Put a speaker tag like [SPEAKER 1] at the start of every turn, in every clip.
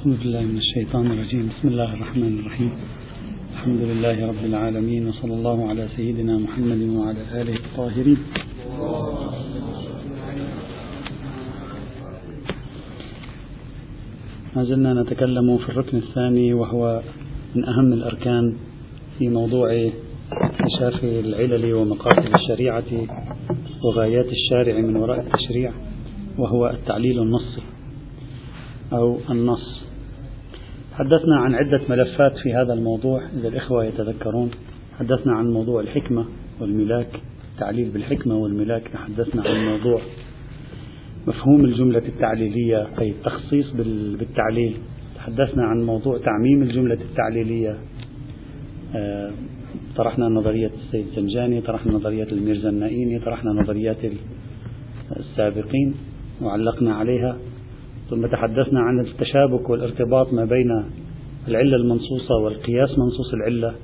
[SPEAKER 1] أعوذ بالله من الشيطان الرجيم بسم الله الرحمن الرحيم الحمد لله رب العالمين وصلى الله على سيدنا محمد وعلى آله الطاهرين ما زلنا نتكلم في الركن الثاني وهو من أهم الأركان في موضوع اكتشاف العلل ومقاصد الشريعة وغايات الشارع من وراء التشريع وهو التعليل النصي أو النص تحدثنا عن عدة ملفات في هذا الموضوع إذا الإخوة يتذكرون تحدثنا عن موضوع الحكمة والملاك التعليل بالحكمة والملاك تحدثنا عن موضوع مفهوم الجملة التعليلية أي التخصيص بالتعليل تحدثنا عن موضوع تعميم الجملة التعليلية آه، طرحنا نظرية السيد زنجاني طرحنا نظرية الميرزا النائيني طرحنا نظريات السابقين وعلقنا عليها ثم تحدثنا عن التشابك والارتباط ما بين العلة المنصوصة والقياس منصوص العلة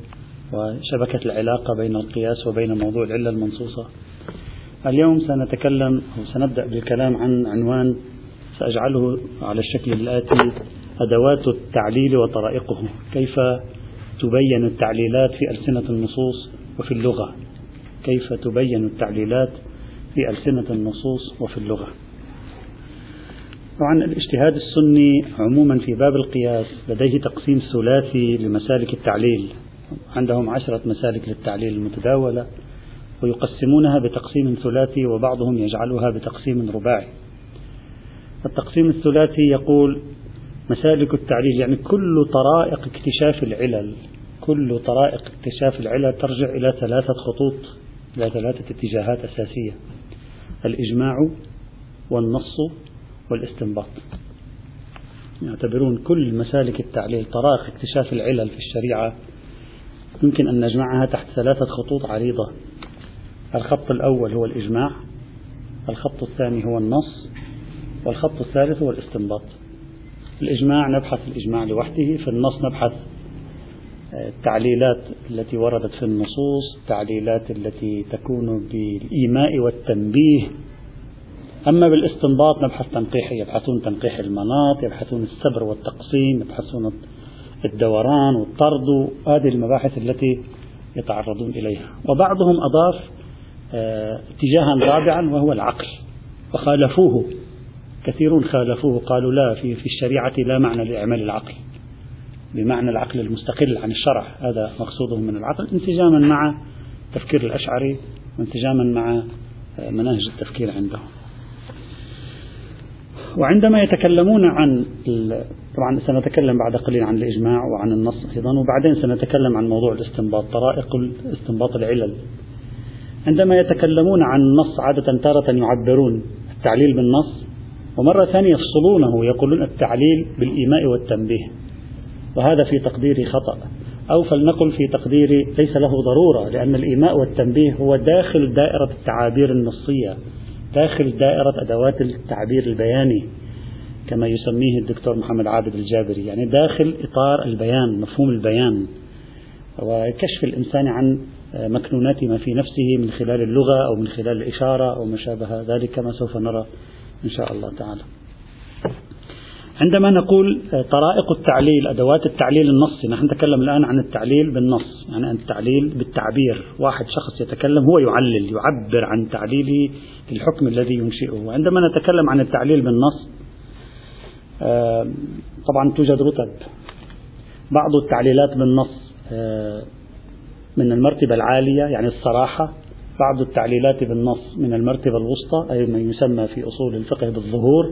[SPEAKER 1] وشبكة العلاقة بين القياس وبين موضوع العلة المنصوصة اليوم سنتكلم أو سنبدأ بالكلام عن عنوان سأجعله على الشكل الآتي أدوات التعليل وطرائقه كيف تبين التعليلات في ألسنة النصوص وفي اللغة كيف تبين التعليلات في ألسنة النصوص وفي اللغة طبعا الاجتهاد السني عموما في باب القياس لديه تقسيم ثلاثي لمسالك التعليل عندهم عشرة مسالك للتعليل المتداولة ويقسمونها بتقسيم ثلاثي وبعضهم يجعلها بتقسيم رباعي التقسيم الثلاثي يقول مسالك التعليل يعني كل طرائق اكتشاف العلل كل طرائق اكتشاف العلل ترجع إلى ثلاثة خطوط إلى ثلاثة اتجاهات أساسية الإجماع والنص والاستنباط يعتبرون كل مسالك التعليل طرائق اكتشاف العلل في الشريعة يمكن أن نجمعها تحت ثلاثة خطوط عريضة الخط الأول هو الإجماع الخط الثاني هو النص والخط الثالث هو الاستنباط الإجماع نبحث الإجماع لوحده في النص نبحث آه، التعليلات التي وردت في النصوص التعليلات التي تكون بالإيماء والتنبيه أما بالاستنباط نبحث تنقيحي يبحثون تنقيح المناط يبحثون السبر والتقسيم يبحثون الدوران والطرد هذه المباحث التي يتعرضون إليها وبعضهم أضاف آه، اتجاها رابعا وهو العقل وخالفوه كثيرون خالفوه قالوا لا في, في الشريعة لا معنى لإعمال العقل بمعنى العقل المستقل عن الشرع هذا مقصودهم من العقل انسجاما مع تفكير الأشعري وانسجاما مع آه، مناهج التفكير عندهم وعندما يتكلمون عن طبعا سنتكلم بعد قليل عن الإجماع وعن النص أيضا وبعدين سنتكلم عن موضوع الاستنباط طرائق استنباط العلل عندما يتكلمون عن النص عادة تارة يعبرون التعليل بالنص ومرة ثانية يفصلونه يقولون التعليل بالإيماء والتنبيه وهذا في تقديري خطأ أو فلنقل في تقديري ليس له ضرورة لأن الإيماء والتنبيه هو داخل دائرة التعابير النصية داخل دائرة أدوات التعبير البياني كما يسميه الدكتور محمد عابد الجابري يعني داخل إطار البيان مفهوم البيان وكشف الإنسان عن آه، مكنونات ما في نفسه من خلال اللغة أو من خلال الإشارة أو ما شابه ذلك كما سوف نرى إن شاء الله تعالى عندما نقول طرائق التعليل أدوات التعليل النصي نحن نتكلم الآن عن التعليل بالنص يعني التعليل بالتعبير واحد شخص يتكلم هو يعلل يعبر عن تعليله للحكم الذي ينشئه عندما نتكلم عن التعليل بالنص آه، طبعا توجد رتب بعض التعليلات بالنص آه، من المرتبة العالية يعني الصراحة بعض التعليلات بالنص من المرتبة الوسطى أي ما يسمى في أصول الفقه بالظهور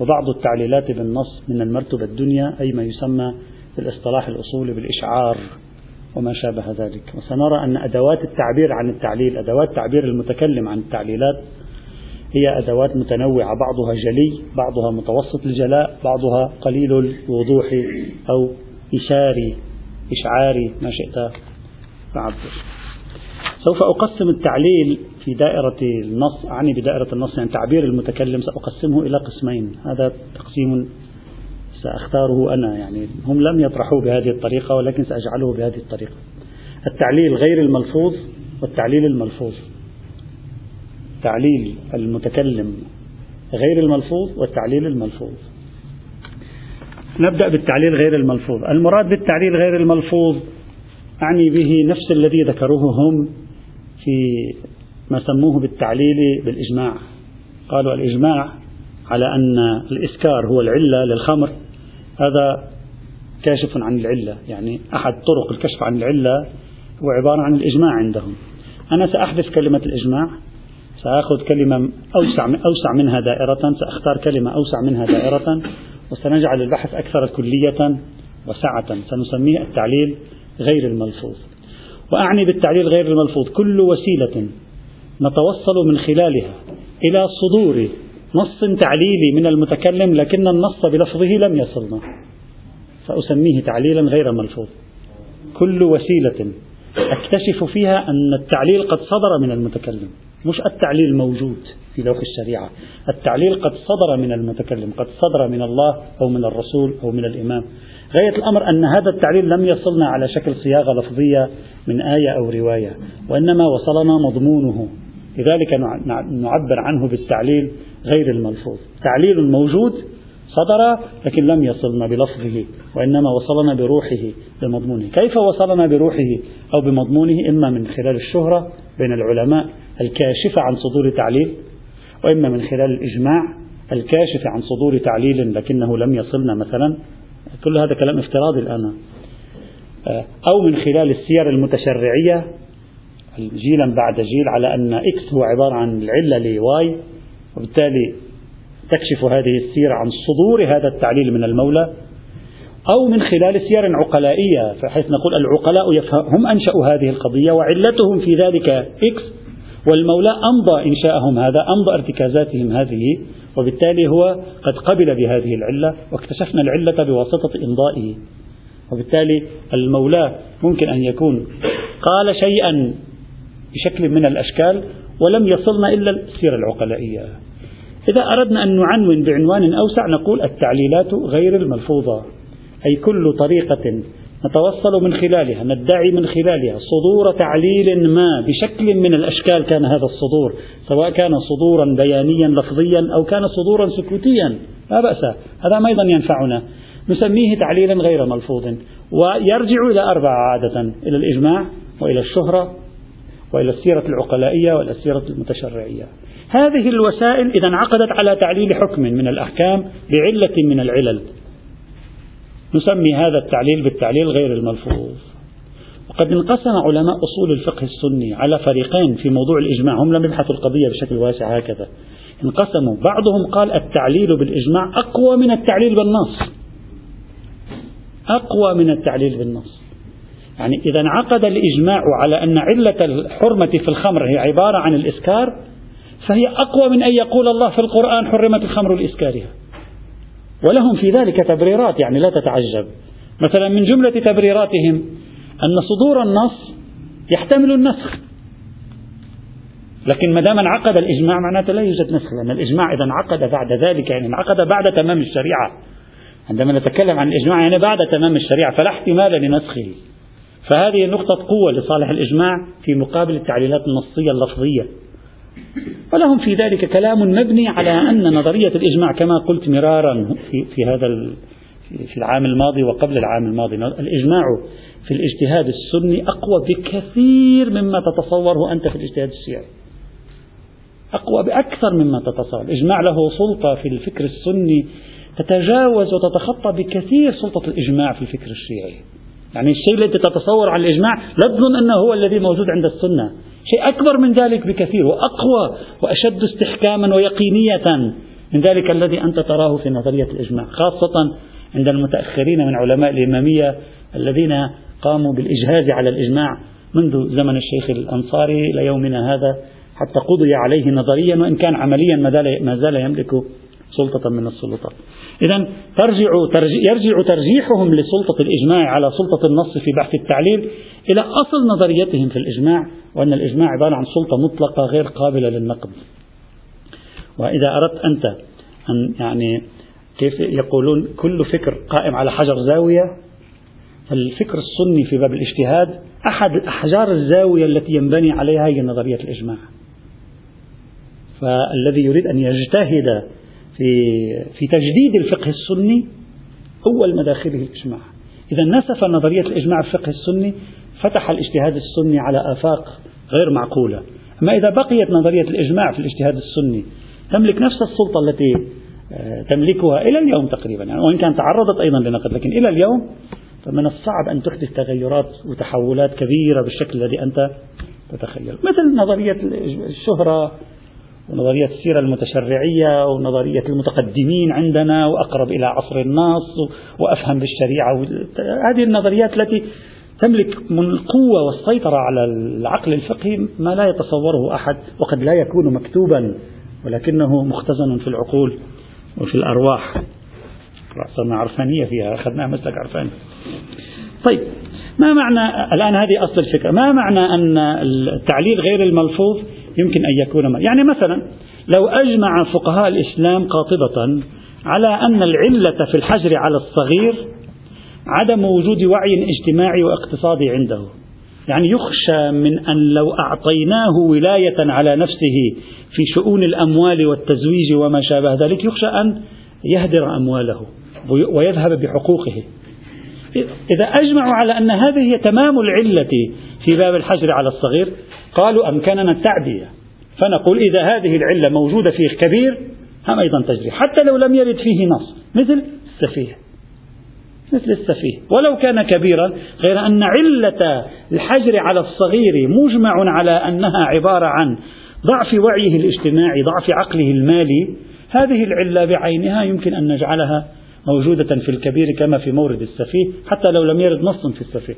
[SPEAKER 1] وبعض التعليلات بالنص من المرتبة الدنيا أي ما يسمى في الاصطلاح الأصولي بالإشعار وما شابه ذلك وسنرى أن أدوات التعبير عن التعليل أدوات تعبير المتكلم عن التعليلات هي أدوات متنوعة بعضها جلي بعضها متوسط الجلاء بعضها قليل الوضوح أو إشاري إشعاري ما شئت تعبر سوف أقسم التعليل في دائرة النص أعني بدائرة النص يعني تعبير المتكلم سأقسمه إلى قسمين هذا تقسيم سأختاره أنا يعني هم لم يطرحوه بهذه الطريقة ولكن سأجعله بهذه الطريقة التعليل غير الملفوظ والتعليل الملفوظ تعليل المتكلم غير الملفوظ والتعليل الملفوظ نبدأ بالتعليل غير الملفوظ المراد بالتعليل غير الملفوظ أعني به نفس الذي ذكروه هم في ما سموه بالتعليل بالإجماع قالوا الإجماع على أن الإسكار هو العلة للخمر هذا كاشف عن العلة يعني أحد طرق الكشف عن العلة هو عبارة عن الإجماع عندهم أنا سأحذف كلمة الإجماع سأخذ كلمة أوسع, أوسع منها دائرة سأختار كلمة أوسع منها دائرة وسنجعل البحث أكثر كلية وسعة سنسميه التعليل غير الملفوظ وأعني بالتعليل غير الملفوظ كل وسيلة نتوصل من خلالها إلى صدور نص تعليلي من المتكلم لكن النص بلفظه لم يصلنا سأسميه تعليلا غير ملفوظ كل وسيلة أكتشف فيها أن التعليل قد صدر من المتكلم مش التعليل موجود في لوح الشريعة التعليل قد صدر من المتكلم قد صدر من الله أو من الرسول أو من الإمام غاية الأمر أن هذا التعليل لم يصلنا على شكل صياغة لفظية من آية أو رواية وإنما وصلنا مضمونه لذلك نعبر عنه بالتعليل غير الملفوظ تعليل موجود صدر لكن لم يصلنا بلفظه وإنما وصلنا بروحه بمضمونه كيف وصلنا بروحه أو بمضمونه إما من خلال الشهرة بين العلماء الكاشفة عن صدور تعليل وإما من خلال الإجماع الكاشف عن صدور تعليل لكنه لم يصلنا مثلا كل هذا كلام افتراضي الآن آه، أو من خلال السير المتشرعية جيلا بعد جيل على أن إكس هو عبارة عن العلة لواي وبالتالي تكشف هذه السيرة عن صدور هذا التعليل من المولى أو من خلال سير عقلائية بحيث نقول العقلاء هم أنشأوا هذه القضية وعلتهم في ذلك إكس والمولى أمضى إنشاءهم هذا أمضى ارتكازاتهم هذه وبالتالي هو قد قبل بهذه العلة واكتشفنا العلة بواسطة إمضائه وبالتالي المولى ممكن أن يكون قال شيئا بشكل من الأشكال ولم يصلنا إلا السيرة العقلائية إذا أردنا أن نعنون بعنوان أوسع نقول التعليلات غير الملفوظة أي كل طريقة نتوصل من خلالها ندعي من خلالها صدور تعليل ما بشكل من الأشكال كان هذا الصدور سواء كان صدورا بيانيا لفظيا أو كان صدورا سكوتيا لا بأس هذا أيضا ينفعنا نسميه تعليلا غير ملفوظ ويرجع إلى أربعة عادة إلى الإجماع وإلى الشهرة وإلى السيرة العقلائية وإلى السيرة المتشرعية هذه الوسائل إذا انعقدت على تعليل حكم من الأحكام بعلة من العلل نسمي هذا التعليل بالتعليل غير الملفوظ وقد انقسم علماء أصول الفقه السني على فريقين في موضوع الإجماع هم لم يبحثوا القضية بشكل واسع هكذا انقسموا بعضهم قال التعليل بالإجماع أقوى من التعليل بالنص أقوى من التعليل بالنص يعني إذا انعقد الإجماع على أن علة الحرمة في الخمر هي عبارة عن الإسكار فهي أقوى من أن يقول الله في القرآن حرمت الخمر لإسكارها ولهم في ذلك تبريرات يعني لا تتعجب مثلا من جملة تبريراتهم أن صدور النص يحتمل النسخ لكن ما دام انعقد الإجماع معناته لا يوجد نسخ لأن الإجماع إذا انعقد بعد ذلك يعني انعقد بعد تمام الشريعة عندما نتكلم عن الإجماع يعني بعد تمام الشريعة فلا احتمال لنسخه فهذه نقطة قوة لصالح الإجماع في مقابل التعليلات النصية اللفظية ولهم في ذلك كلام مبني على أن نظرية الإجماع كما قلت مرارا في, في هذا في العام الماضي وقبل العام الماضي الإجماع في الاجتهاد السني أقوى بكثير مما تتصوره أنت في الاجتهاد الشيعي أقوى بأكثر مما تتصور الإجماع له سلطة في الفكر السني تتجاوز وتتخطى بكثير سلطة الإجماع في الفكر الشيعي يعني الشيء الذي تتصور عن الإجماع لا تظن أنه هو الذي موجود عند السنة شيء أكبر من ذلك بكثير وأقوى وأشد استحكاما ويقينية من ذلك الذي أنت تراه في نظرية الإجماع خاصة عند المتأخرين من علماء الإمامية الذين قاموا بالإجهاز على الإجماع منذ زمن الشيخ الأنصاري ليومنا هذا حتى قضي عليه نظريا وإن كان عمليا ما زال يملك سلطة من السلطات إذا ترجع يرجع ترجيحهم لسلطة الإجماع على سلطة النص في بحث التعليل إلى أصل نظريتهم في الإجماع وأن الإجماع عبارة عن سلطة مطلقة غير قابلة للنقد وإذا أردت أنت أن يعني كيف يقولون كل فكر قائم على حجر زاوية فالفكر السني في باب الاجتهاد أحد أحجار الزاوية التي ينبني عليها هي نظرية الإجماع فالذي يريد أن يجتهد في في تجديد الفقه السني أول مداخله الإجماع إذا نسف نظرية الإجماع في الفقه السني فتح الاجتهاد السني على آفاق غير معقولة أما إذا بقيت نظرية الإجماع في الاجتهاد السني تملك نفس السلطة التي آه، تملكها إلى اليوم تقريبا يعني وإن كانت تعرضت أيضا لنقد لكن إلى اليوم فمن الصعب أن تحدث تغيرات وتحولات كبيرة بالشكل الذي أنت تتخيل مثل نظرية الشهرة ونظرية السيرة المتشرعية ونظرية المتقدمين عندنا وأقرب إلى عصر النص وأفهم بالشريعة هذه النظريات التي تملك من القوة والسيطرة على العقل الفقهي ما لا يتصوره أحد وقد لا يكون مكتوبا ولكنه مختزن في العقول وفي الأرواح صرنا عرفانية فيها أخذناها مسلك عرفاني طيب ما معنى الآن هذه أصل الفكرة ما معنى أن التعليل غير الملفوظ يمكن أن يكون ما يعني مثلا لو أجمع فقهاء الإسلام قاطبة على أن العلة في الحجر على الصغير عدم وجود وعي اجتماعي واقتصادي عنده يعني يخشى من أن لو أعطيناه ولاية على نفسه في شؤون الأموال والتزويج وما شابه ذلك يخشى أن يهدر أمواله ويذهب بحقوقه إذا أجمعوا على أن هذه هي تمام العلة في باب الحجر على الصغير قالوا أمكننا التعدية فنقول إذا هذه العلة موجودة في كبير هم أيضا تجري حتى لو لم يرد فيه نص مثل السفيه مثل السفيه ولو كان كبيرا غير أن علة الحجر على الصغير مجمع على أنها عبارة عن ضعف وعيه الاجتماعي ضعف عقله المالي هذه العلة بعينها يمكن أن نجعلها موجودة في الكبير كما في مورد السفيه حتى لو لم يرد نص في السفيه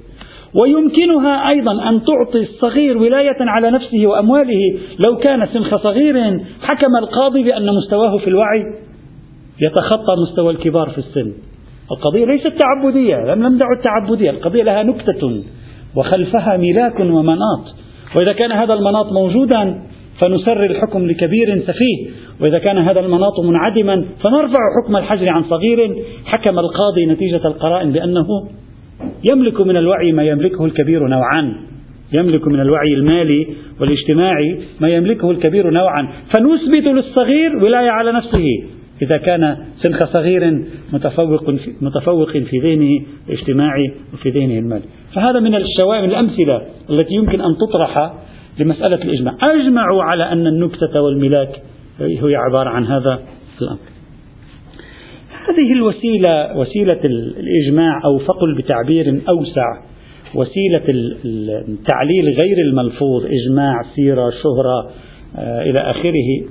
[SPEAKER 1] ويمكنها أيضا أن تعطي الصغير ولاية على نفسه وأمواله لو كان سنخ صغير حكم القاضي بأن مستواه في الوعي يتخطى مستوى الكبار في السن القضية ليست تعبدية لم ندع التعبدية القضية لها نكتة وخلفها ملاك ومناط وإذا كان هذا المناط موجودا فنسر الحكم لكبير سفيه وإذا كان هذا المناط منعدما فنرفع حكم الحجر عن صغير حكم القاضي نتيجة القرائن بأنه يملك من الوعي ما يملكه الكبير نوعا يملك من الوعي المالي والاجتماعي ما يملكه الكبير نوعا فنثبت للصغير ولاية على نفسه إذا كان سنخ صغير متفوق متفوق في ذهنه الاجتماعي وفي ذهنه المالي، فهذا من الشوائب الأمثلة التي يمكن أن تطرح لمسألة الإجماع، أجمعوا على أن النكتة والملاك هي عبارة عن هذا الأمر. هذه الوسيلة وسيلة الإجماع أو فقل بتعبير أوسع وسيلة التعليل غير الملفوظ إجماع سيرة شهرة آه، إلى آخره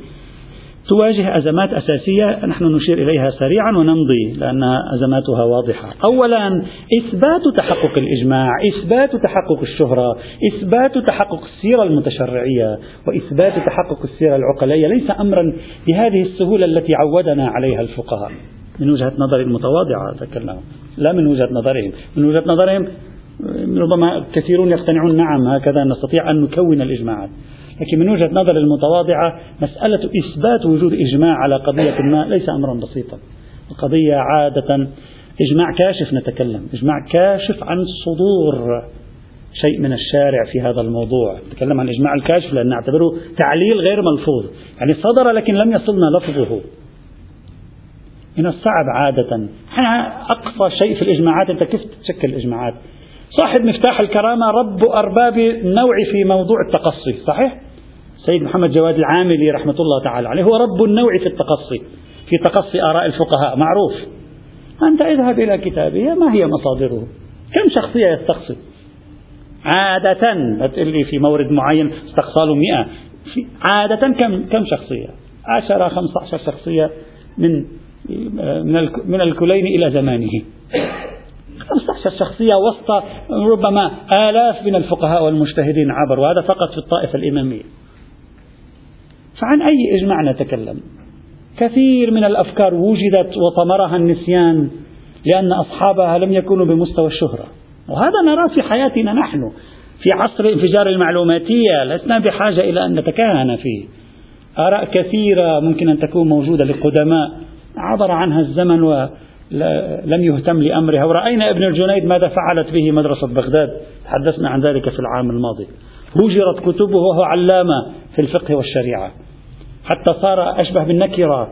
[SPEAKER 1] تواجه أزمات أساسية نحن نشير إليها سريعا ونمضي لأنها أزماتها واضحة أولا إثبات تحقق الإجماع إثبات تحقق الشهرة إثبات تحقق السيرة المتشرعية وإثبات تحقق السيرة العقلية ليس أمرا بهذه السهولة التي عودنا عليها الفقهاء من وجهة نظري المتواضعة أتكلم لا من وجهة نظرهم من وجهة نظرهم ربما كثيرون يقتنعون نعم هكذا نستطيع أن نكون الإجماعات لكن من وجهة نظر المتواضعة مسألة إثبات وجود إجماع على قضية ما ليس أمرا بسيطا القضية عادة إجماع كاشف نتكلم إجماع كاشف عن صدور شيء من الشارع في هذا الموضوع نتكلم عن إجماع الكاشف لأن نعتبره تعليل غير ملفوظ يعني صدر لكن لم يصلنا لفظه من الصعب عادة احنا أقصى شيء في الإجماعات أنت كيف تشكل الإجماعات صاحب مفتاح الكرامة رب أرباب النوع في موضوع التقصي صحيح؟ سيد محمد جواد العاملي رحمة الله تعالى عليه هو رب النوع في التقصي في تقصي آراء الفقهاء معروف أنت اذهب إلى كتابه ما هي مصادره كم شخصية يستقصي عادة لي في مورد معين استقصاله مئة عادة كم كم شخصية 10 15 شخصية من من الكلين إلى زمانه شخصية وسط ربما آلاف من الفقهاء والمجتهدين عبر وهذا فقط في الطائفة الإمامية فعن أي إجماع نتكلم كثير من الأفكار وجدت وطمرها النسيان لأن أصحابها لم يكونوا بمستوى الشهرة وهذا نراه في حياتنا نحن في عصر انفجار المعلوماتية لسنا بحاجة إلى أن نتكهن فيه آراء كثيرة ممكن أن تكون موجودة لقدماء عبر عنها الزمن ولم يهتم لأمرها ورأينا ابن الجنيد ماذا فعلت به مدرسة بغداد تحدثنا عن ذلك في العام الماضي هجرت كتبه وهو علامة في الفقه والشريعة حتى صار أشبه بالنكرة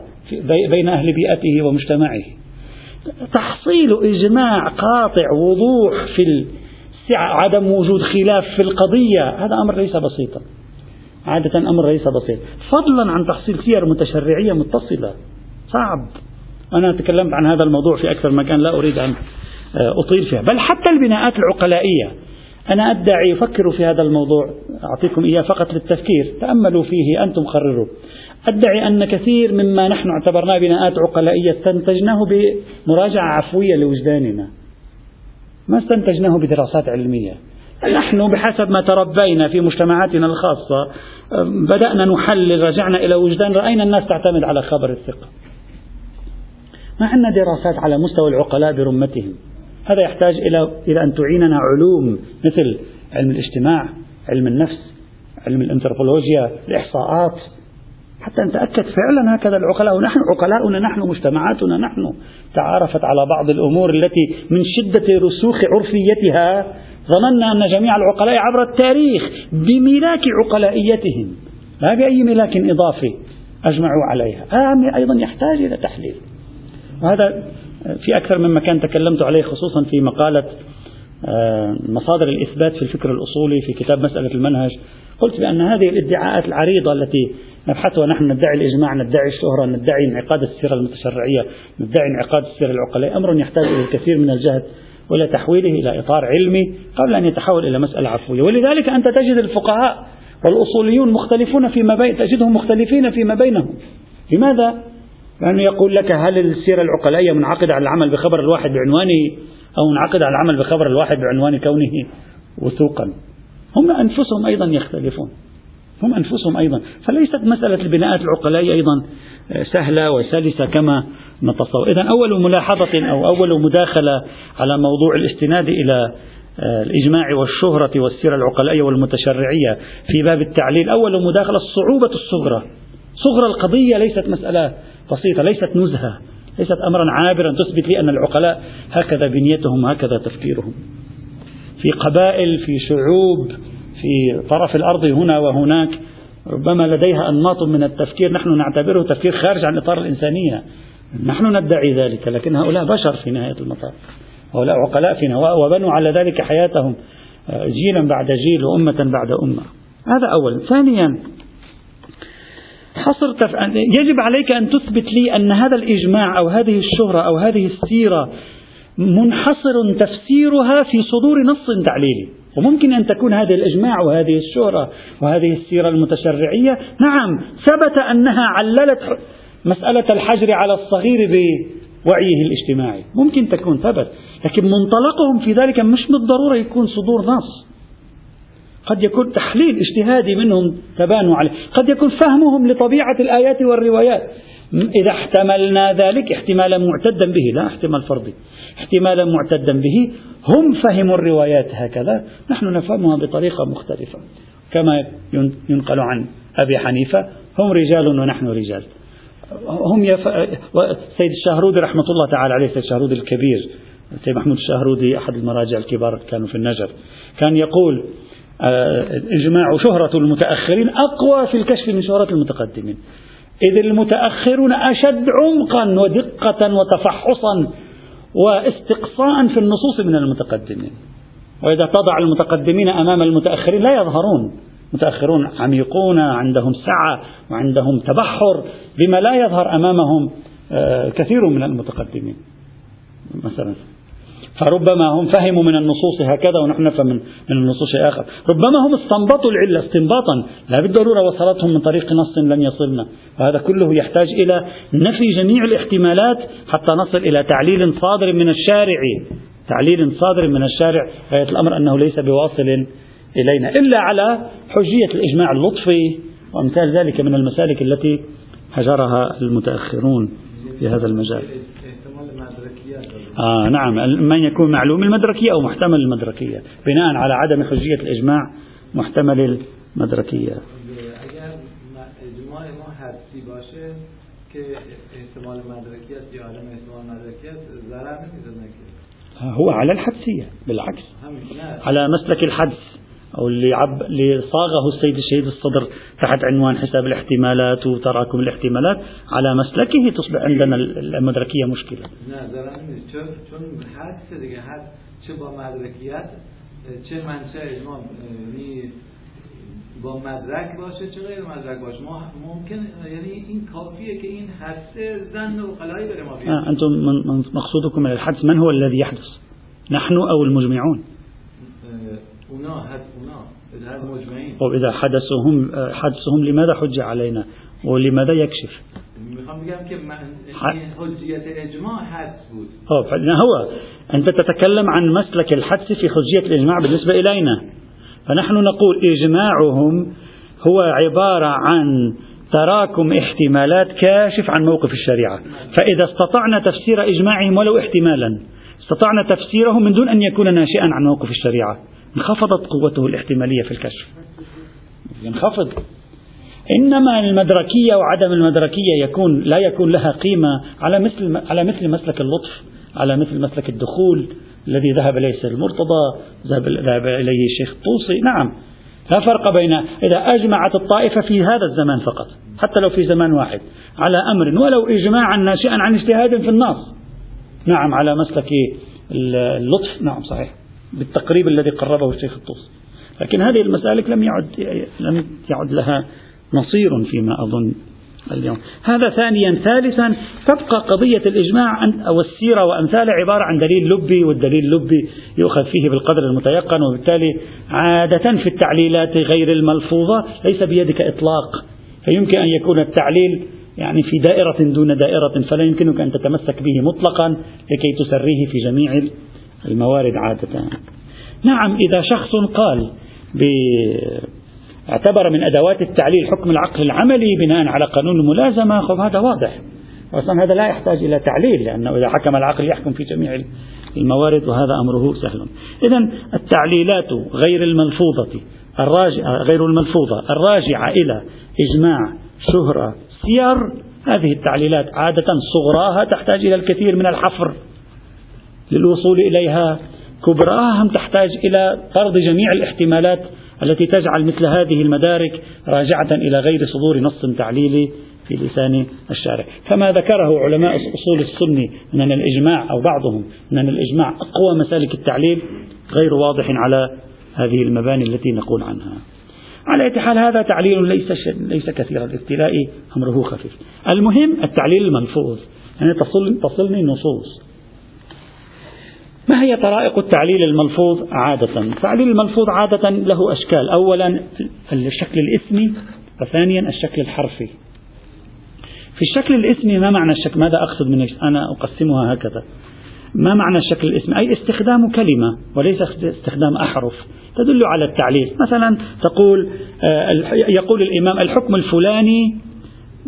[SPEAKER 1] بين أهل بيئته ومجتمعه تحصيل إجماع قاطع وضوح في السعة عدم وجود خلاف في القضية هذا أمر ليس بسيطا عادة أمر ليس بسيط فضلا عن تحصيل سير متشرعية متصلة صعب أنا تكلمت عن هذا الموضوع في أكثر مكان لا أريد أن آه، أطيل فيها بل حتى البناءات العقلائية أنا أدعي فكروا في هذا الموضوع أعطيكم إياه فقط للتفكير تأملوا فيه أنتم قرروا أدعي أن كثير مما نحن اعتبرناه بناءات عقلائية استنتجناه بمراجعة عفوية لوجداننا ما استنتجناه بدراسات علمية نحن بحسب ما تربينا في مجتمعاتنا الخاصة آه، بدأنا نحلل رجعنا إلى وجدان رأينا الناس تعتمد على خبر الثقة ما عندنا دراسات على مستوى العقلاء برمتهم هذا يحتاج إلى إلى أن تعيننا علوم مثل علم الاجتماع علم النفس علم الانثروبولوجيا الإحصاءات حتى نتأكد فعلا هكذا العقلاء ونحن عقلاؤنا نحن مجتمعاتنا نحن تعارفت على بعض الأمور التي من شدة رسوخ عرفيتها ظننا أن جميع العقلاء عبر التاريخ بملاك عقلائيتهم لا بأي ملاك إضافي أجمعوا عليها هذا أيضا يحتاج إلى تحليل وهذا في أكثر من مكان تكلمت عليه خصوصا في مقالة آه، مصادر الإثبات في الفكر الأصولي في كتاب مسألة المنهج قلت بأن هذه الادعاءات العريضة التي نبحثها نحن ندعي الإجماع ندعي الشهرة ندعي انعقاد السيرة المتشرعية ندعي انعقاد السيرة العقلية أمر يحتاج إلى الكثير من الجهد وإلى تحويله إلى إطار علمي قبل أن يتحول إلى مسألة عفوية ولذلك أنت تجد الفقهاء والأصوليون مختلفون فيما بين تجدهم مختلفين فيما بينهم لماذا؟ لأنه يقول لك هل السيرة العقلائية منعقدة على العمل بخبر الواحد بعنوانه أو منعقدة على العمل بخبر الواحد بعنوان كونه وثوقا هم أنفسهم أيضا يختلفون هم أنفسهم أيضا فليست مسألة البناءات العقلائية أيضا سهلة وسلسة كما نتصور إذا أول ملاحظة أو أول مداخلة على موضوع الاستناد إلى آه، الإجماع والشهرة والسيرة العقلائية والمتشرعية في باب التعليل أول مداخلة الصعوبة الصغرى صغرى القضية ليست مسألة بسيطة ليست نزهة ليست أمرا عابرا تثبت لي أن العقلاء هكذا بنيتهم هكذا تفكيرهم في قبائل في شعوب في طرف الأرض هنا وهناك ربما لديها أنماط من التفكير نحن نعتبره تفكير خارج عن إطار الإنسانية نحن ندعي ذلك لكن هؤلاء بشر في نهاية المطاف هؤلاء عقلاء فينا وبنوا على ذلك حياتهم آه، جيلا بعد جيل وأمة بعد أمة هذا أولا ثانيا تف... يجب عليك أن تثبت لي أن هذا الإجماع أو هذه الشهرة أو هذه السيرة منحصر تفسيرها في صدور نص تعليلي وممكن أن تكون هذا الإجماع وهذه الشهرة وهذه السيرة المتشرعية نعم ثبت أنها عللت مسألة الحجر على الصغير بوعيه الاجتماعي ممكن تكون ثبت لكن منطلقهم في ذلك مش بالضرورة يكون صدور نص قد يكون تحليل اجتهادي منهم تبانوا عليه قد يكون فهمهم لطبيعة الآيات والروايات إذا احتملنا ذلك احتمالا معتدا به لا احتمال فرضي احتمالا معتدا به هم فهموا الروايات هكذا نحن نفهمها بطريقة مختلفة كما ينقل عن أبي حنيفة هم رجال ونحن رجال هم يف... سيد الشهرودي رحمة الله تعالى عليه سيد الشهرودي الكبير سيد محمود الشهرودي أحد المراجع الكبار كانوا في النجف كان يقول آه، إجماع شهرة المتأخرين أقوى في الكشف من شهرة المتقدمين إذ المتأخرون أشد عمقا ودقة وتفحصا واستقصاء في النصوص من المتقدمين وإذا تضع المتقدمين أمام المتأخرين لا يظهرون متأخرون عميقون عندهم سعة وعندهم تبحر بما لا يظهر أمامهم آه، كثير من المتقدمين مثلا فربما هم فهموا من النصوص هكذا ونحن نفهم من النصوص آخر ربما هم استنبطوا العلة استنباطا لا بالضرورة وصلتهم من طريق نص لم يصلنا وهذا كله يحتاج إلى نفي جميع الاحتمالات حتى نصل إلى تعليل صادر من الشارع تعليل صادر من الشارع غاية الأمر أنه ليس بواصل إلينا إلا على حجية الإجماع اللطفي وأمثال ذلك من المسالك التي هجرها المتأخرون في هذا المجال آه نعم من يكون معلوم المدركية أو محتمل المدركية بناء على عدم حجية الإجماع محتمل المدركية آه، هو على الحدسية بالعكس على مسلك الحدس أو اللي, عب اللي صاغه السيد الشهيد الصدر تحت عنوان حساب الاحتمالات وتراكم الاحتمالات على مسلكه تصبح عندنا المدركية مشكلة با مدرک باشه چه غیر مدرک باشه ما ممکن یعنی این کافیه که این حدس زن و خلایی بره ما آه، انتم من مقصودكم من الحدس من هو الذي يحدث نحن او المجمعون طب إذا حدثهم آه، حدثهم لماذا حج علينا ولماذا يكشف حجية هو أنت تتكلم عن مسلك الحدث في حجية الإجماع بالنسبة إلينا فنحن نقول إجماعهم هو عبارة عن تراكم احتمالات كاشف عن موقف الشريعة فإذا استطعنا تفسير إجماعهم ولو احتمالا استطعنا تفسيره من دون أن يكون ناشئا عن موقف الشريعة انخفضت قوته الاحتمالية في الكشف ينخفض إنما المدركية وعدم المدركية يكون لا يكون لها قيمة على مثل على مثل مسلك اللطف على مثل مسلك الدخول الذي ذهب إليه سيد المرتضى ذهب, ذهب إليه الشيخ الطوسي نعم لا فرق بين إذا أجمعت الطائفة في هذا الزمان فقط حتى لو في زمان واحد على أمر ولو إجماعا ناشئا عن اجتهاد في النص نعم على مسلك اللطف نعم صحيح بالتقريب الذي قربه الشيخ الطوسي لكن هذه المسالك لم يعد لم يعد لها نصير فيما أظن اليوم هذا ثانيا ثالثا تبقى قضية الإجماع أو السيرة وامثال عبارة عن دليل لبي والدليل اللبي يؤخذ فيه بالقدر المتيقن وبالتالي عادة في التعليلات غير الملفوظة ليس بيدك إطلاق فيمكن أن يكون التعليل يعني في دائرة دون دائرة فلا يمكنك أن تتمسك به مطلقا لكي تسريه في جميع الموارد عادة نعم إذا شخص قال اعتبر من أدوات التعليل حكم العقل العملي بناء على قانون الملازمة خب هذا واضح أصلا هذا لا يحتاج إلى تعليل لأنه إذا حكم العقل يحكم في جميع الموارد وهذا أمره سهل إذا التعليلات غير الملفوظة الراجعة غير الملفوظة الراجعة إلى إجماع شهرة سير هذه التعليلات عادة صغراها تحتاج إلى الكثير من الحفر للوصول إليها كبراها تحتاج إلى فرض جميع الاحتمالات التي تجعل مثل هذه المدارك راجعة إلى غير صدور نص تعليلي في لسان الشارع فما ذكره علماء أصول السنة من الإجماع أو بعضهم من الإجماع أقوى مسالك التعليل غير واضح على هذه المباني التي نقول عنها على أي حال هذا تعليل ليس ليس كثيرا الابتلاء أمره خفيف المهم التعليل المنفوذ يعني تصل تصلني النصوص ما هي طرائق التعليل الملفوظ عادة؟ التعليل الملفوظ عادة له أشكال، أولا الشكل الاسمي، وثانيا الشكل الحرفي. في الشكل الاسمي ما معنى الشكل؟ ماذا أقصد من أنا أقسمها هكذا. ما معنى الشكل الاسمي؟ أي استخدام كلمة وليس استخدام أحرف، تدل على التعليل، مثلا تقول آه، يقول الإمام الحكم الفلاني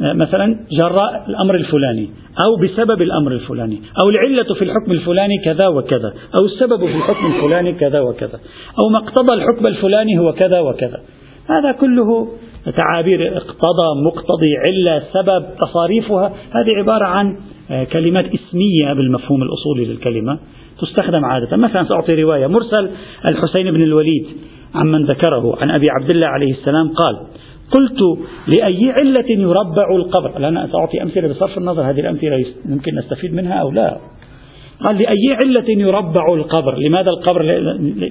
[SPEAKER 1] آه، مثلا جراء الأمر الفلاني أو بسبب الأمر الفلاني أو العلة في الحكم الفلاني كذا وكذا أو السبب في الحكم الفلاني كذا وكذا أو ما اقتضى الحكم الفلاني هو كذا وكذا هذا كله تعابير اقتضى مقتضي علة سبب تصاريفها هذه عبارة عن آه، كلمات اسمية بالمفهوم الأصولي للكلمة تستخدم عادة مثلا سأعطي رواية مرسل الحسين بن الوليد عمن ذكره عن أبي عبد الله عليه السلام قال قلت لأي علة يربع القبر أنا سأعطي أمثلة بصرف النظر هذه الأمثلة ممكن نستفيد منها أو لا قال لأي علة يربع القبر لماذا القبر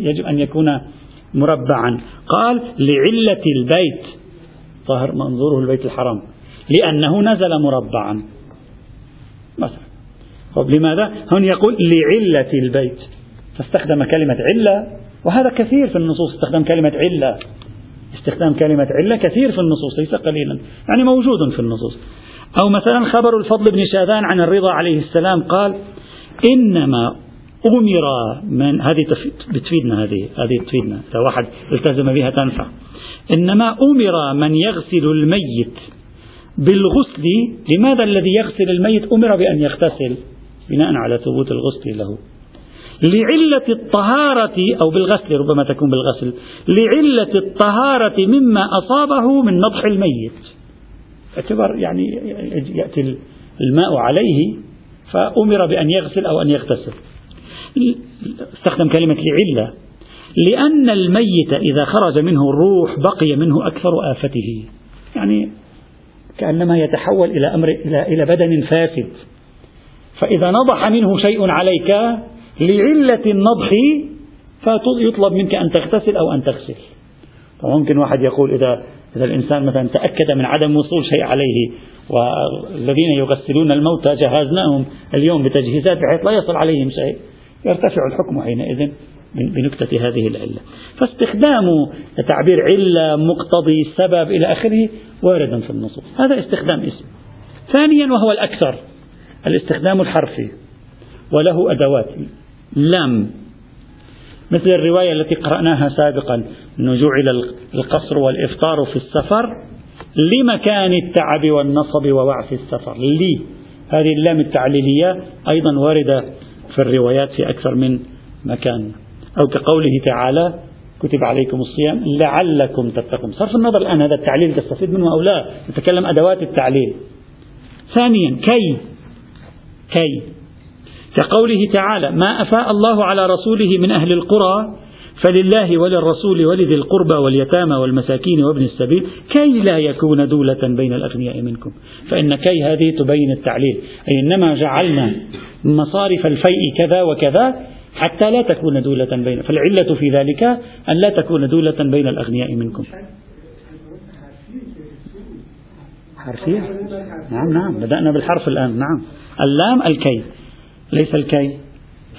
[SPEAKER 1] يجب أن يكون مربعا قال لعلة البيت ظهر منظوره البيت الحرام لأنه نزل مربعا مثلا طب لماذا هون يقول لعلة البيت فاستخدم كلمة علة وهذا كثير في النصوص استخدم كلمة علة استخدام كلمة علة كثير في النصوص ليس قليلا يعني موجود في النصوص أو مثلا خبر الفضل بن شاذان عن الرضا عليه السلام قال إنما أمر من هذه بتفيدنا هذه هذه تفيدنا لو واحد التزم بها تنفع إنما أمر من يغسل الميت بالغسل لماذا الذي يغسل الميت أمر بأن يغتسل بناء على ثبوت الغسل له لعلة الطهارة أو بالغسل ربما تكون بالغسل لعلة الطهارة مما أصابه من نضح الميت اعتبر يعني يأتي الماء عليه فأمر بأن يغسل أو أن يغتسل استخدم كلمة لعلة لأن الميت إذا خرج منه الروح بقي منه أكثر آفته يعني كأنما يتحول إلى أمر إلى إلى بدن فاسد فإذا نضح منه شيء عليك لعلة النضح فيطلب منك أن تغتسل أو أن تغسل فممكن واحد يقول إذا إذا الإنسان مثلا تأكد من عدم وصول شيء عليه والذين يغسلون الموتى جهزناهم اليوم بتجهيزات بحيث لا يصل عليهم شيء يرتفع الحكم حينئذ بنكتة هذه العلة فاستخدام تعبير علة مقتضي سبب إلى آخره واردا في النصوص هذا استخدام اسم ثانيا وهو الأكثر الاستخدام الحرفي وله أدوات لم مثل الرواية التي قرأناها سابقا أنه جعل القصر والإفطار في السفر لمكان التعب والنصب ووعف السفر لي هذه اللام التعليلية أيضا واردة في الروايات في أكثر من مكان أو كقوله تعالى كتب عليكم الصيام لعلكم تتقون صرف النظر الآن هذا التعليل تستفيد منه أو لا نتكلم أدوات التعليل ثانيا كي كي كقوله تعالى ما أفاء الله على رسوله من أهل القرى فلله وللرسول ولذي القربى واليتامى والمساكين وابن السبيل كي لا يكون دولة بين الأغنياء منكم فإن كي هذه تبين التعليل أي إنما جعلنا مصارف الفيء كذا وكذا حتى لا تكون دولة بين فالعلة في ذلك أن لا تكون دولة بين الأغنياء منكم حرفية نعم نعم بدأنا بالحرف الآن نعم اللام الكي ليس الكي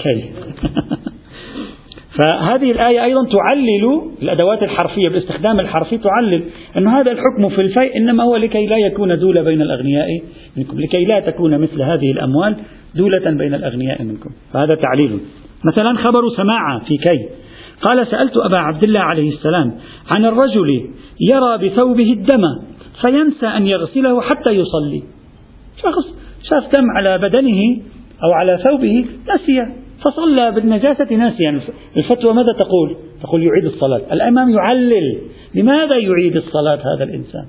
[SPEAKER 1] كي فهذه الآية أيضا تعلل الأدوات الحرفية بالاستخدام الحرفي تعلل أن هذا الحكم في الفيء إنما هو لكي لا يكون دولة بين الأغنياء منكم لكي لا تكون مثل هذه الأموال دولة بين الأغنياء منكم فهذا تعليل مثلا خبر سماعة في كي قال سألت أبا عبد الله عليه السلام عن الرجل يرى بثوبه الدم فينسى أن يغسله حتى يصلي شخص شاف دم على بدنه أو على ثوبه نسي فصلى بالنجاسة ناسيا الفتوى ماذا تقول تقول يعيد الصلاة الإمام يعلل لماذا يعيد الصلاة هذا الإنسان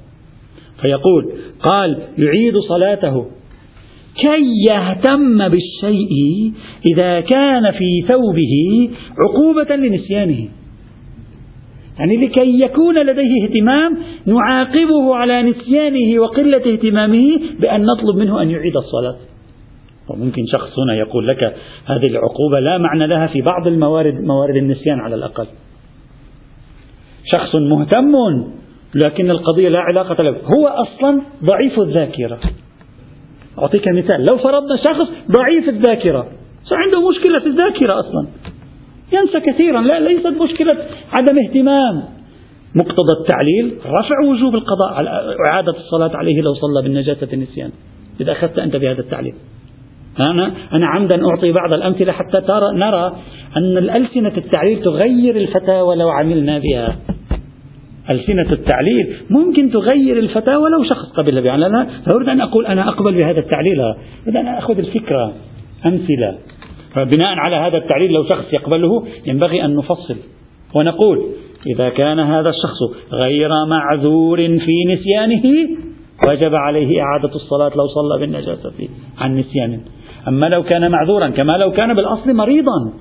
[SPEAKER 1] فيقول قال يعيد صلاته كي يهتم بالشيء إذا كان في ثوبه عقوبة لنسيانه يعني لكي يكون لديه اهتمام نعاقبه على نسيانه وقلة اهتمامه بأن نطلب منه أن يعيد الصلاة وممكن شخص هنا يقول لك هذه العقوبة لا معنى لها في بعض الموارد موارد النسيان على الأقل شخص مهتم لكن القضية لا علاقة له هو أصلا ضعيف الذاكرة أعطيك مثال لو فرضنا شخص ضعيف الذاكرة عنده مشكلة في الذاكرة أصلا ينسى كثيرا لا ليست مشكلة عدم اهتمام مقتضى التعليل رفع وجوب القضاء على إعادة الصلاة عليه لو صلى بالنجاسة النسيان إذا أخذت أنت بهذا التعليل أنا, أنا عمدا أعطي بعض الأمثلة حتى ترى نرى أن الألسنة التعليل تغير الفتاوى لو عملنا بها ألسنة التعليل ممكن تغير الفتاة ولو شخص قبلها بها أنا أريد أن أقول أنا أقبل بهذا التعليل أريد أن أخذ الفكرة أمثلة فبناء على هذا التعليل لو شخص يقبله ينبغي أن نفصل ونقول إذا كان هذا الشخص غير معذور في نسيانه وجب عليه إعادة الصلاة لو صلى بالنجاسة عن نسيان أما لو كان معذورا كما لو كان بالأصل مريضا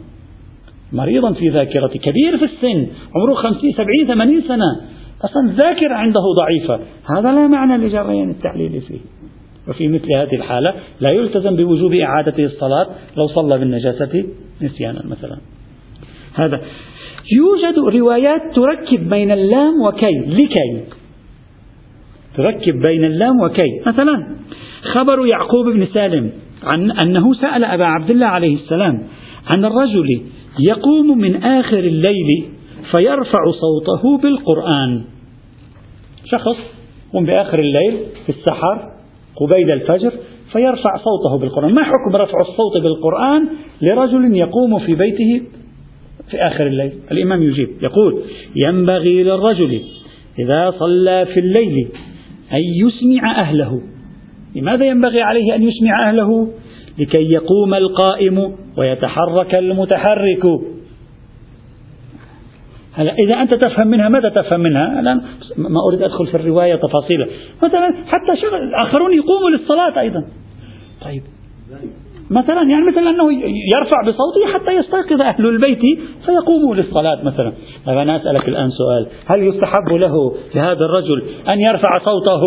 [SPEAKER 1] مريضا في ذاكرته كبير في السن عمره خمسين سبعين ثمانين سنة أصلا الذاكرة عنده ضعيفة هذا لا معنى لجريان التعليل فيه وفي مثل هذه الحالة لا يلتزم بوجوب إعادته الصلاة لو صلى بالنجاسة نسيانا مثلا هذا يوجد روايات تركب بين اللام وكي لكي تركب بين اللام وكي مثلا خبر يعقوب بن سالم عن أنه سأل أبا عبد الله عليه السلام عن الرجل يقوم من آخر الليل فيرفع صوته بالقرآن شخص يقوم بآخر الليل في السحر قبيل الفجر فيرفع صوته بالقرآن ما حكم رفع الصوت بالقرآن لرجل يقوم في بيته في آخر الليل الإمام يجيب يقول ينبغي للرجل إذا صلى في الليل أن يسمع أهله لماذا ينبغي عليه أن يسمع أهله لكي يقوم القائم ويتحرك المتحرك هلا إذا أنت تفهم منها ماذا تفهم منها؟ الآن ما أريد أدخل في الرواية تفاصيلها، مثلا حتى شغل الآخرون يقوموا للصلاة أيضا. طيب مثلا يعني مثل أنه يرفع بصوته حتى يستيقظ أهل البيت فيقوموا للصلاة مثلا طيب أنا أسألك الآن سؤال هل يستحب له لهذا الرجل أن يرفع صوته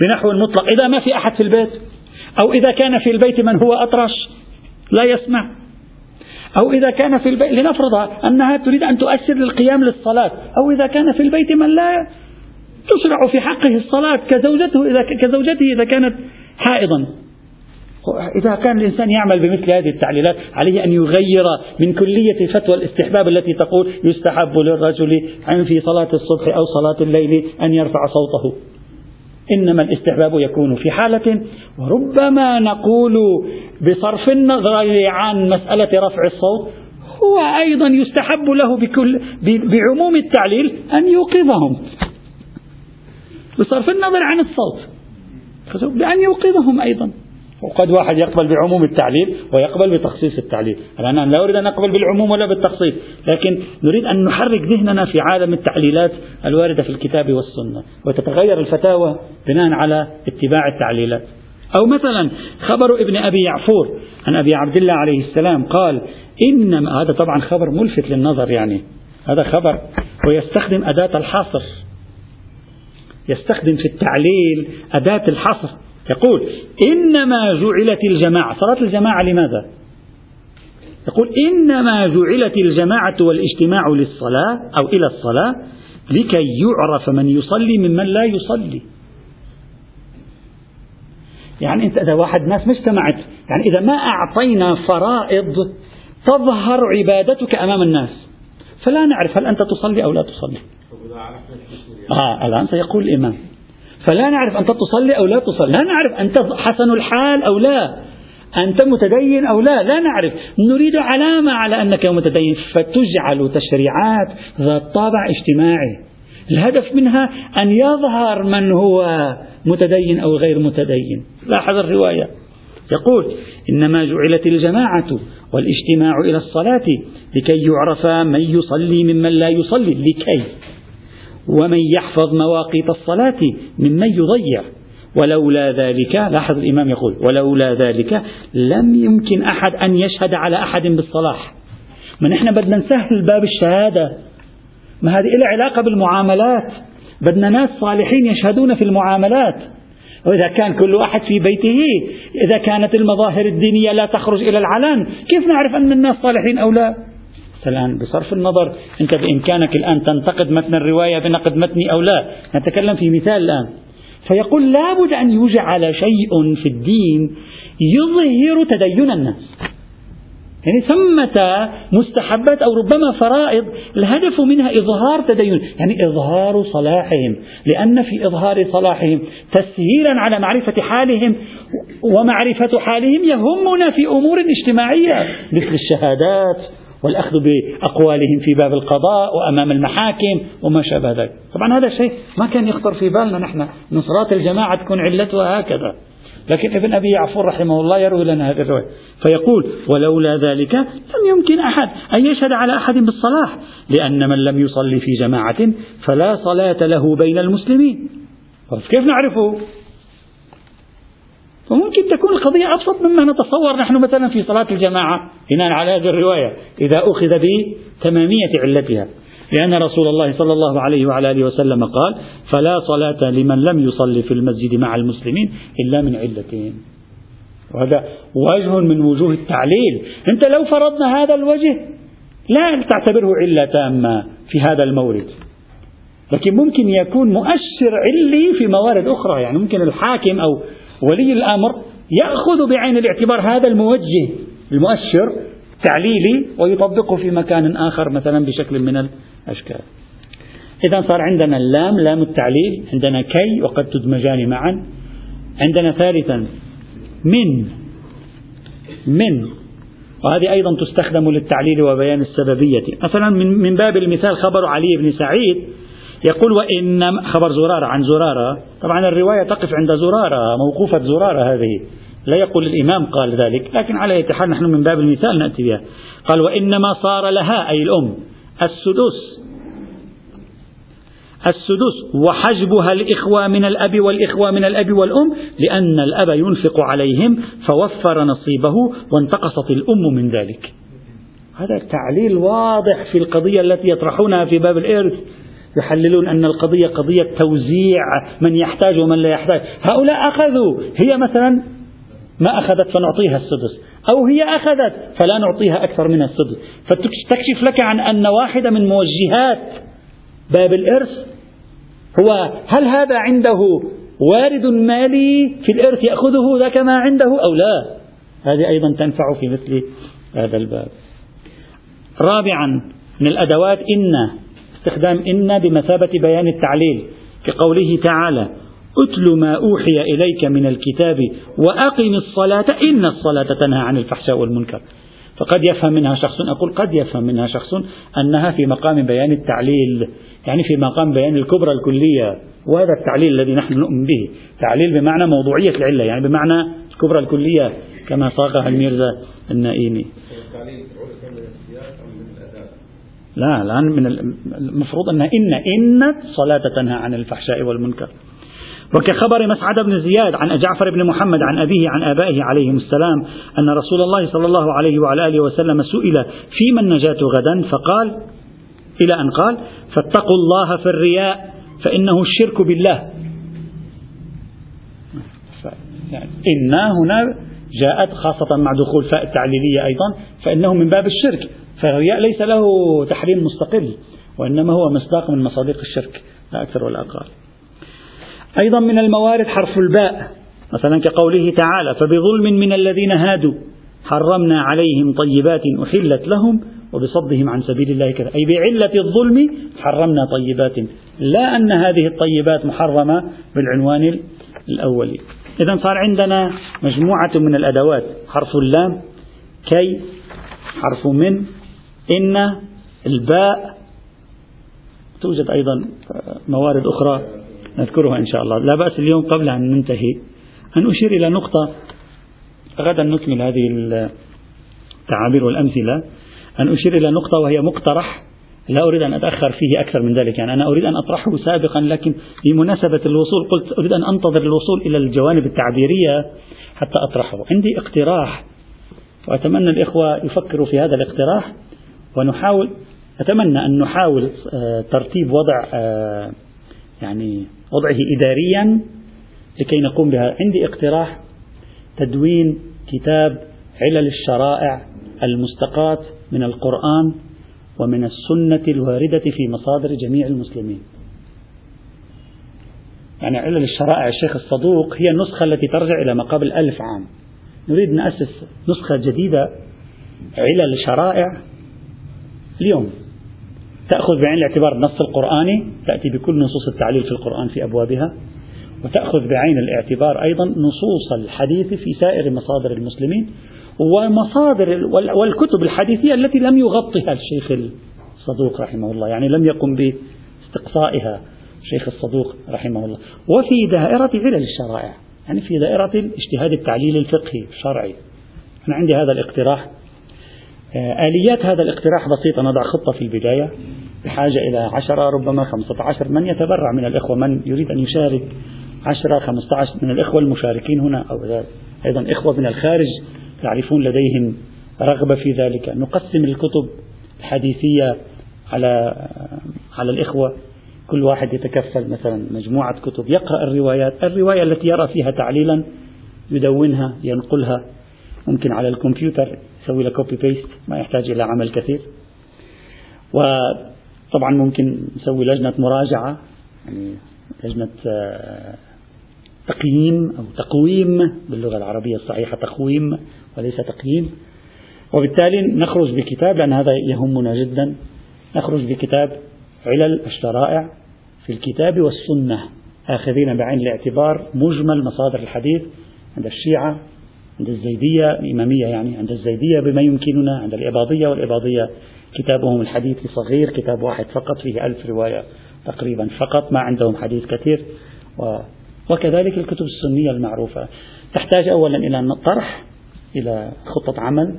[SPEAKER 1] بنحو مطلق إذا ما في أحد في البيت أو إذا كان في البيت من هو أطرش لا يسمع أو إذا كان في البيت لنفرض أنها تريد أن تؤثر للقيام للصلاة أو إذا كان في البيت من لا تشرع في حقه الصلاة كزوجته إذا كزوجته إذا كانت حائضا إذا كان الإنسان يعمل بمثل هذه التعليلات عليه أن يغير من كلية فتوى الاستحباب التي تقول يستحب للرجل عن في صلاة الصبح أو صلاة الليل أن يرفع صوته إنما الاستحباب يكون في حالة وربما نقول بصرف النظر عن مسألة رفع الصوت هو أيضا يستحب له بكل بعموم التعليل أن يوقظهم بصرف النظر عن الصوت بأن يوقظهم أيضا وقد واحد يقبل بعموم التعليل ويقبل بتخصيص التعليل أنا لا أريد أن أقبل بالعموم ولا بالتخصيص لكن نريد أن نحرك ذهننا في عالم التعليلات الواردة في الكتاب والسنة وتتغير الفتاوى بناء على اتباع التعليلات أو مثلا خبر ابن أبي يعفور عن أبي عبد الله عليه السلام قال إنما هذا طبعا خبر ملفت للنظر يعني هذا خبر ويستخدم أداة الحصر يستخدم في التعليل أداة الحصر يقول إنما جعلت الجماعة صلاة الجماعة لماذا يقول إنما جعلت الجماعة والاجتماع للصلاة أو إلى الصلاة لكي يعرف من يصلي ممن لا يصلي يعني أنت إذا واحد ناس ما اجتمعت يعني إذا ما أعطينا فرائض تظهر عبادتك أمام الناس فلا نعرف هل أنت تصلي أو لا تصلي آه الآن سيقول الإمام فلا نعرف أنت تصلي أو لا تصلي لا نعرف أنت حسن الحال أو لا أنت متدين أو لا لا نعرف نريد علامة على أنك متدين فتجعل تشريعات ذات طابع اجتماعي الهدف منها أن يظهر من هو متدين أو غير متدين لاحظ الرواية يقول إنما جعلت الجماعة والاجتماع إلى الصلاة لكي يعرف من يصلي ممن لا يصلي لكي ومن يحفظ مواقيت الصلاة ممن يضيع ولولا ذلك لاحظ الإمام يقول ولولا ذلك لم يمكن أحد أن يشهد على أحد بالصلاح ما نحن بدنا نسهل باب الشهادة ما هذه إلى علاقة بالمعاملات بدنا ناس صالحين يشهدون في المعاملات وإذا كان كل واحد في بيته إذا كانت المظاهر الدينية لا تخرج إلى العلن كيف نعرف أن الناس صالحين أو لا حتى الآن بصرف النظر أنت بإمكانك الآن تنتقد متن الرواية بنقد متني أو لا نتكلم في مثال الآن فيقول لابد أن يجعل شيء في الدين يظهر تدين الناس يعني ثمة مستحبات أو ربما فرائض الهدف منها إظهار تدين يعني إظهار صلاحهم لأن في إظهار صلاحهم تسهيلا على معرفة حالهم ومعرفة حالهم يهمنا في أمور اجتماعية مثل الشهادات والأخذ بأقوالهم في باب القضاء وأمام المحاكم وما شابه ذلك طبعا هذا الشيء ما كان يخطر في بالنا نحن نصرات الجماعة تكون علتها هكذا لكن ابن أبي يعفور رحمه الله يروي لنا هذه الرواية فيقول ولولا ذلك لم يمكن أحد أن يشهد على أحد بالصلاح لأن من لم يصلي في جماعة فلا صلاة له بين المسلمين طيب، كيف نعرفه وممكن تكون القضية أبسط مما نتصور نحن مثلا في صلاة الجماعة بناء على هذه الرواية إذا أخذ بتمامية علتها لأن رسول الله صلى الله عليه وعلى آله وسلم قال فلا صلاة لمن لم يصلي في المسجد مع المسلمين إلا من علتين وهذا وجه من وجوه التعليل أنت لو فرضنا هذا الوجه لا تعتبره علة تامة في هذا المورد لكن ممكن يكون مؤشر علي في موارد أخرى يعني ممكن الحاكم أو ولي الأمر يأخذ بعين الاعتبار هذا الموجه المؤشر تعليلي ويطبقه في مكان آخر مثلا بشكل من الأشكال إذا صار عندنا اللام لام التعليل عندنا كي وقد تدمجان معا عندنا ثالثا من من وهذه أيضا تستخدم للتعليل وبيان السببية مثلا من باب المثال خبر علي بن سعيد يقول وإن خبر زرارة عن زرارة طبعا الرواية تقف عند زرارة موقوفة زرارة هذه لا يقول الإمام قال ذلك لكن على أي حال نحن من باب المثال نأتي بها قال وإنما صار لها أي الأم السدس السدس وحجبها الإخوة من الأب والإخوة من الأب والأم لأن الأب ينفق عليهم فوفر نصيبه وانتقصت الأم من ذلك هذا تعليل واضح في القضية التي يطرحونها في باب الإرث يحللون أن القضية قضية توزيع من يحتاج ومن لا يحتاج هؤلاء أخذوا هي مثلا ما أخذت فنعطيها السدس أو هي أخذت فلا نعطيها أكثر من السدس فتكشف لك عن أن واحدة من موجهات باب الإرث هو هل هذا عنده وارد مالي في الإرث يأخذه ذاك ما عنده أو لا هذه أيضا تنفع في مثل هذا الباب رابعا من الأدوات إن استخدام إن بمثابة بيان التعليل كقوله تعالى أتل ما أوحي إليك من الكتاب وأقم الصلاة إن الصلاة تنهى عن الفحشاء والمنكر فقد يفهم منها شخص أقول قد يفهم منها شخص أنها في مقام بيان التعليل يعني في مقام بيان الكبرى الكلية وهذا التعليل الذي نحن نؤمن به تعليل بمعنى موضوعية العلة يعني بمعنى الكبرى الكلية كما صاغها الميرزا النائمي لا الآن من المفروض أنها إن إن الصلاة تنهى عن الفحشاء والمنكر وكخبر مسعد بن زياد عن جعفر بن محمد عن أبيه عن آبائه عليهم السلام أن رسول الله صلى الله عليه وعلى آله وسلم سئل فيما النجاة غدا فقال إلى أن قال فاتقوا الله في الرياء فإنه الشرك بالله إن هنا جاءت خاصة مع دخول فاء التعليلية أيضا فإنه من باب الشرك فالرياء ليس له تحريم مستقل وإنما هو مصداق من مصادق الشرك لا أكثر ولا أقل أيضا من الموارد حرف الباء مثلا كقوله تعالى فبظلم من الذين هادوا حرمنا عليهم طيبات أحلت لهم وبصدهم عن سبيل الله كذا أي بعلة الظلم حرمنا طيبات لا أن هذه الطيبات محرمة بالعنوان الأولي إذا صار عندنا مجموعة من الأدوات حرف اللام كي حرف من إن الباء توجد أيضا موارد أخرى نذكرها إن شاء الله لا بأس اليوم قبل أن ننتهي أن أشير إلى نقطة غدا نكمل هذه التعابير والأمثلة أن أشير إلى نقطة وهي مقترح لا أريد أن أتأخر فيه أكثر من ذلك يعني أنا أريد أن أطرحه سابقا لكن بمناسبة الوصول قلت أريد أن أنتظر الوصول إلى الجوانب التعبيرية حتى أطرحه عندي اقتراح وأتمنى الإخوة يفكروا في هذا الاقتراح ونحاول أتمنى أن نحاول آه، ترتيب وضع آه، يعني وضعه إداريا لكي نقوم بها عندي اقتراح تدوين كتاب علل الشرائع المستقاة من القرآن ومن السنة الواردة في مصادر جميع المسلمين يعني علل الشرائع الشيخ الصدوق هي النسخة التي ترجع إلى ما قبل ألف عام نريد نأسس نسخة جديدة علل شرائع اليوم تأخذ بعين الاعتبار النص القرآني تأتي بكل نصوص التعليل في القرآن في أبوابها وتأخذ بعين الاعتبار أيضا نصوص الحديث في سائر مصادر المسلمين ومصادر والكتب الحديثية التي لم يغطها الشيخ الصدوق رحمه الله يعني لم يقم باستقصائها الشيخ الصدوق رحمه الله وفي دائرة علل الشرائع يعني في دائرة الاجتهاد التعليل الفقهي الشرعي أنا عندي هذا الاقتراح آه، آليات هذا الاقتراح بسيطة نضع خطة في البداية بحاجة إلى عشرة ربما خمسة عشر من يتبرع من الإخوة من يريد أن يشارك عشرة خمسة عشر من الإخوة المشاركين هنا أو أيضا إخوة من الخارج يعرفون لديهم رغبة في ذلك نقسم الكتب الحديثية على على الإخوة كل واحد يتكفل مثلا مجموعة كتب يقرأ الروايات الرواية التي يرى فيها تعليلا يدونها ينقلها ممكن على الكمبيوتر يسوي له كوبي بيست ما يحتاج إلى عمل كثير وطبعا ممكن نسوي لجنة مراجعة يعني لجنة آه، تقييم أو تقويم باللغة العربية الصحيحة تقويم وليس تقييم وبالتالي نخرج بكتاب لأن هذا يهمنا جدا نخرج بكتاب علل الشرائع في الكتاب والسنة آخذين بعين الاعتبار مجمل مصادر الحديث عند الشيعة عند الزيدية الإمامية يعني عند الزيدية بما يمكننا عند الإباضية والإباضية كتابهم الحديث صغير كتاب واحد فقط فيه ألف رواية تقريبا فقط ما عندهم حديث كثير وكذلك الكتب السنية المعروفة تحتاج أولا إلى طرح إلى خطة عمل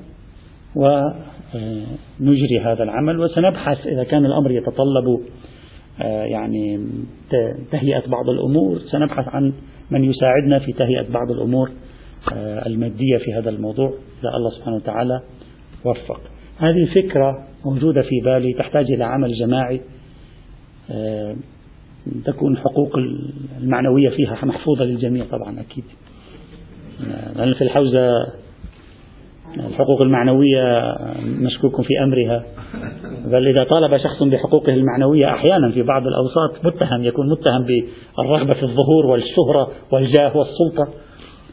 [SPEAKER 1] ونجري آه، هذا العمل وسنبحث إذا كان الأمر يتطلب آه، يعني تهيئة بعض الأمور سنبحث عن من يساعدنا في تهيئة بعض الأمور آه، المادية في هذا الموضوع إذا الله سبحانه وتعالى وفق هذه فكرة موجودة في بالي تحتاج إلى عمل جماعي آه، تكون حقوق المعنوية فيها محفوظة للجميع طبعا أكيد آه، لأن في الحوزة الحقوق المعنوية مشكوك في أمرها بل إذا طالب شخص بحقوقه المعنوية أحيانا في بعض الأوساط متهم يكون متهم بالرغبة في الظهور والشهرة والجاه والسلطة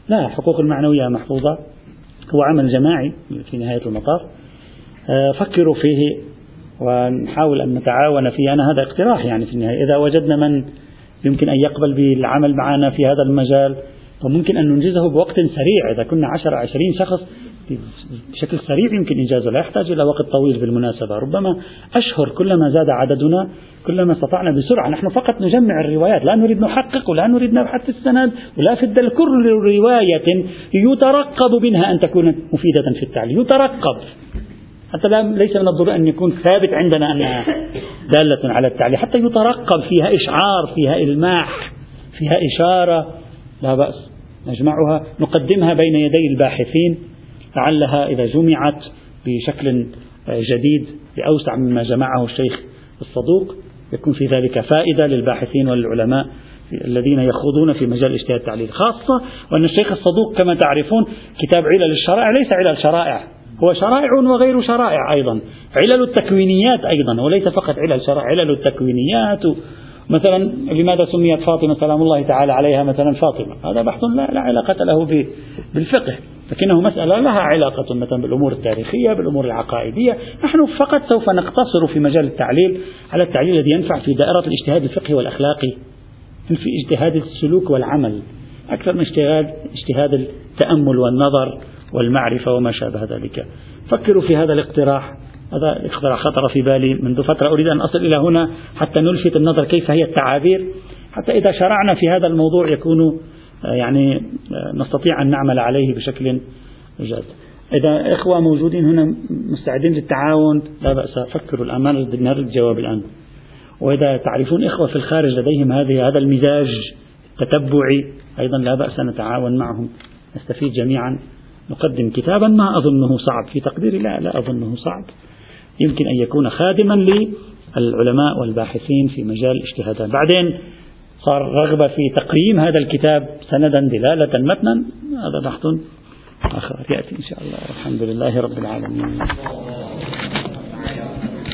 [SPEAKER 1] لا الحقوق المعنوية محفوظة هو عمل جماعي في نهاية المطاف آه، فكروا فيه ونحاول أن نتعاون فيه أنا هذا اقتراح يعني في النهاية إذا وجدنا من يمكن أن يقبل بالعمل معنا في هذا المجال فممكن أن ننجزه بوقت سريع إذا كنا عشر عشرين شخص بشكل سريع يمكن إنجازه لا يحتاج إلى وقت طويل بالمناسبة ربما أشهر كلما زاد عددنا كلما استطعنا بسرعة نحن فقط نجمع الروايات لا نريد نحقق ولا نريد نبحث في السند ولا في الدل كل رواية يترقب منها أن تكون مفيدة في التعليم يترقب حتى لا ليس من الضروري أن يكون ثابت عندنا أنها دالة على التعليم حتى يترقب فيها إشعار فيها إلماح فيها إشارة لا بأس نجمعها نقدمها بين يدي الباحثين لعلها إذا جمعت بشكل جديد بأوسع مما جمعه الشيخ الصدوق يكون في ذلك فائدة للباحثين وللعلماء الذين يخوضون في مجال اجتهاد التعليل خاصة وأن الشيخ الصدوق كما تعرفون كتاب علل الشرائع ليس علل شرائع هو شرائع وغير شرائع أيضا علل التكوينيات أيضا وليس فقط علل شرائع علل التكوينيات مثلا لماذا سميت فاطمة سلام الله تعالى عليها مثلا فاطمة هذا بحث لا, لا علاقة له بالفقه لكنه مسألة لها علاقة مثلا بالأمور التاريخية بالأمور العقائدية نحن فقط سوف نقتصر في مجال التعليل على التعليل الذي ينفع في دائرة الاجتهاد الفقهي والأخلاقي في اجتهاد السلوك والعمل أكثر من اجتهاد اجتهاد التأمل والنظر والمعرفة وما شابه ذلك فكروا في هذا الاقتراح هذا اقتراح خطر في بالي منذ فترة أريد أن أصل إلى هنا حتى نلفت النظر كيف هي التعابير حتى إذا شرعنا في هذا الموضوع يكون آه، يعني آه، نستطيع أن نعمل عليه بشكل جاد إذا إخوة موجودين هنا مستعدين للتعاون لا بأس فكروا الآن ما نرد الجواب الآن وإذا تعرفون إخوة في الخارج لديهم هذه هذا المزاج التتبعي أيضا لا بأس نتعاون معهم نستفيد جميعا نقدم كتابا ما أظنه صعب في تقديري لا لا أظنه صعب يمكن أن يكون خادما للعلماء والباحثين في مجال الاجتهادات بعدين صار رغبة في تقييم هذا الكتاب سندا دلالة متنا هذا بحث آخر يأتي إن شاء الله والحمد لله رب العالمين